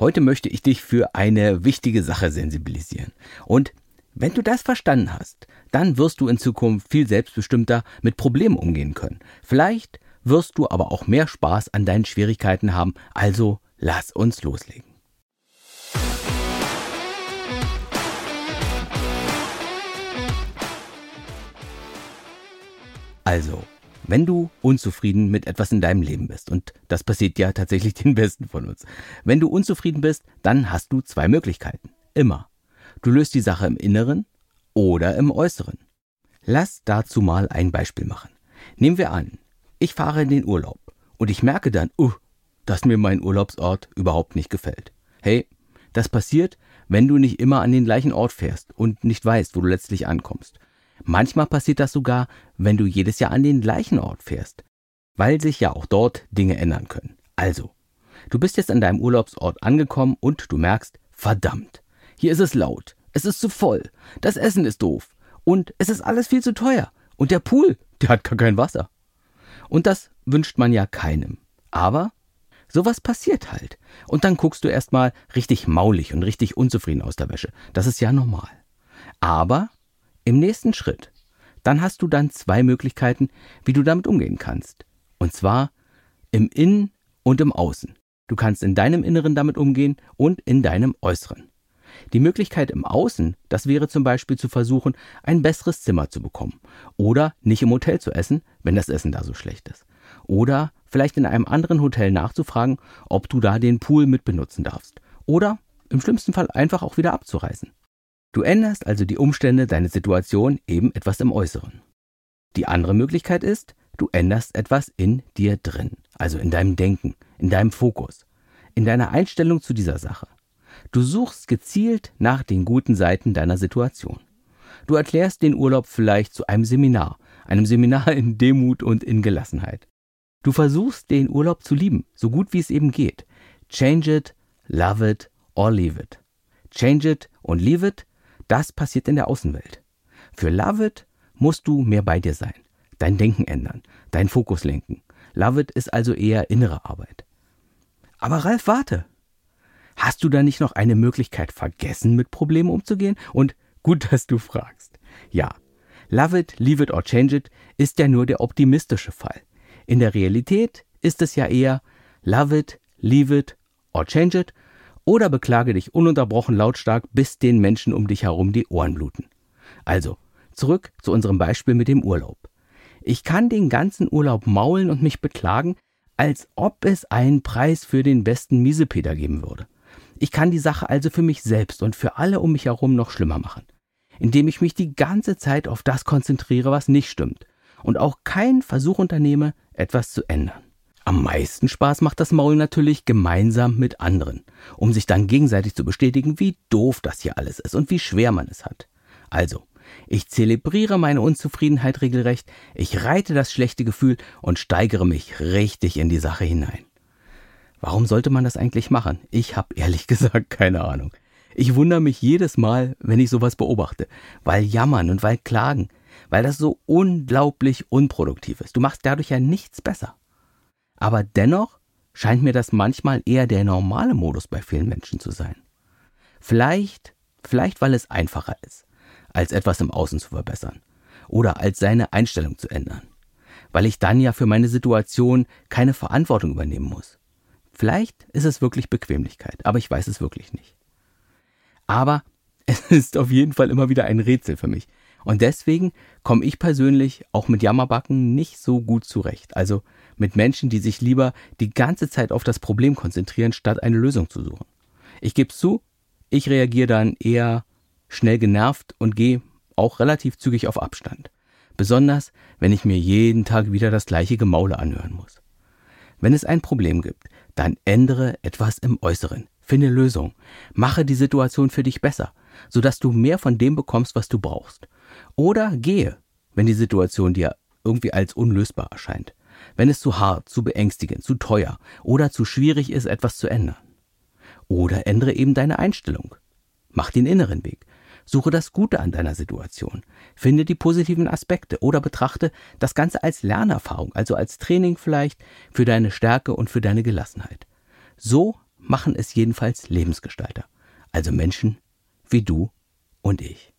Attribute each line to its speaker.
Speaker 1: Heute möchte ich dich für eine wichtige Sache sensibilisieren. Und wenn du das verstanden hast, dann wirst du in Zukunft viel selbstbestimmter mit Problemen umgehen können. Vielleicht wirst du aber auch mehr Spaß an deinen Schwierigkeiten haben. Also lass uns loslegen. Also, wenn du unzufrieden mit etwas in deinem Leben bist, und das passiert ja tatsächlich den Besten von uns, wenn du unzufrieden bist, dann hast du zwei Möglichkeiten. Immer. Du löst die Sache im Inneren oder im Äußeren. Lass dazu mal ein Beispiel machen. Nehmen wir an, ich fahre in den Urlaub und ich merke dann, uh, dass mir mein Urlaubsort überhaupt nicht gefällt. Hey, das passiert, wenn du nicht immer an den gleichen Ort fährst und nicht weißt, wo du letztlich ankommst. Manchmal passiert das sogar, wenn du jedes Jahr an den gleichen Ort fährst, weil sich ja auch dort Dinge ändern können. Also, du bist jetzt an deinem Urlaubsort angekommen und du merkst, verdammt, hier ist es laut, es ist zu voll, das Essen ist doof und es ist alles viel zu teuer und der Pool, der hat gar kein Wasser. Und das wünscht man ja keinem. Aber sowas passiert halt. Und dann guckst du erstmal richtig maulig und richtig unzufrieden aus der Wäsche. Das ist ja normal. Aber im nächsten Schritt, dann hast du dann zwei Möglichkeiten, wie du damit umgehen kannst. Und zwar im Innen und im Außen. Du kannst in deinem Inneren damit umgehen und in deinem Äußeren. Die Möglichkeit im Außen, das wäre zum Beispiel zu versuchen, ein besseres Zimmer zu bekommen. Oder nicht im Hotel zu essen, wenn das Essen da so schlecht ist. Oder vielleicht in einem anderen Hotel nachzufragen, ob du da den Pool mit benutzen darfst. Oder im schlimmsten Fall einfach auch wieder abzureisen. Du änderst also die Umstände, deine Situation eben etwas im Äußeren. Die andere Möglichkeit ist, du änderst etwas in dir drin, also in deinem Denken, in deinem Fokus, in deiner Einstellung zu dieser Sache. Du suchst gezielt nach den guten Seiten deiner Situation. Du erklärst den Urlaub vielleicht zu einem Seminar, einem Seminar in Demut und in Gelassenheit. Du versuchst den Urlaub zu lieben, so gut wie es eben geht. Change it, love it or leave it. Change it und leave it das passiert in der Außenwelt. Für Love It musst du mehr bei dir sein, dein Denken ändern, deinen Fokus lenken. Love It ist also eher innere Arbeit. Aber Ralf, warte. Hast du da nicht noch eine Möglichkeit vergessen, mit Problemen umzugehen? Und gut, dass du fragst. Ja, Love It, Leave It or Change It ist ja nur der optimistische Fall. In der Realität ist es ja eher Love It, Leave It or Change It oder beklage dich ununterbrochen lautstark, bis den Menschen um dich herum die Ohren bluten. Also, zurück zu unserem Beispiel mit dem Urlaub. Ich kann den ganzen Urlaub maulen und mich beklagen, als ob es einen Preis für den besten Miesepeter geben würde. Ich kann die Sache also für mich selbst und für alle um mich herum noch schlimmer machen, indem ich mich die ganze Zeit auf das konzentriere, was nicht stimmt und auch keinen Versuch unternehme, etwas zu ändern. Am meisten Spaß macht das Maul natürlich gemeinsam mit anderen, um sich dann gegenseitig zu bestätigen, wie doof das hier alles ist und wie schwer man es hat. Also, ich zelebriere meine Unzufriedenheit regelrecht, ich reite das schlechte Gefühl und steigere mich richtig in die Sache hinein. Warum sollte man das eigentlich machen? Ich habe ehrlich gesagt keine Ahnung. Ich wundere mich jedes Mal, wenn ich sowas beobachte, weil jammern und weil klagen, weil das so unglaublich unproduktiv ist. Du machst dadurch ja nichts besser. Aber dennoch scheint mir das manchmal eher der normale Modus bei vielen Menschen zu sein. Vielleicht, vielleicht weil es einfacher ist, als etwas im Außen zu verbessern oder als seine Einstellung zu ändern, weil ich dann ja für meine Situation keine Verantwortung übernehmen muss. Vielleicht ist es wirklich Bequemlichkeit, aber ich weiß es wirklich nicht. Aber es ist auf jeden Fall immer wieder ein Rätsel für mich. Und deswegen komme ich persönlich auch mit Jammerbacken nicht so gut zurecht. Also mit Menschen, die sich lieber die ganze Zeit auf das Problem konzentrieren, statt eine Lösung zu suchen. Ich gebe zu, ich reagiere dann eher schnell genervt und gehe auch relativ zügig auf Abstand. Besonders, wenn ich mir jeden Tag wieder das gleiche Gemaule anhören muss. Wenn es ein Problem gibt, dann ändere etwas im Äußeren. Finde Lösung. Mache die Situation für dich besser, sodass du mehr von dem bekommst, was du brauchst. Oder gehe, wenn die Situation dir irgendwie als unlösbar erscheint wenn es zu hart, zu beängstigend, zu teuer oder zu schwierig ist, etwas zu ändern. Oder ändere eben deine Einstellung. Mach den inneren Weg. Suche das Gute an deiner Situation. Finde die positiven Aspekte oder betrachte das Ganze als Lernerfahrung, also als Training vielleicht für deine Stärke und für deine Gelassenheit. So machen es jedenfalls Lebensgestalter, also Menschen wie du und ich.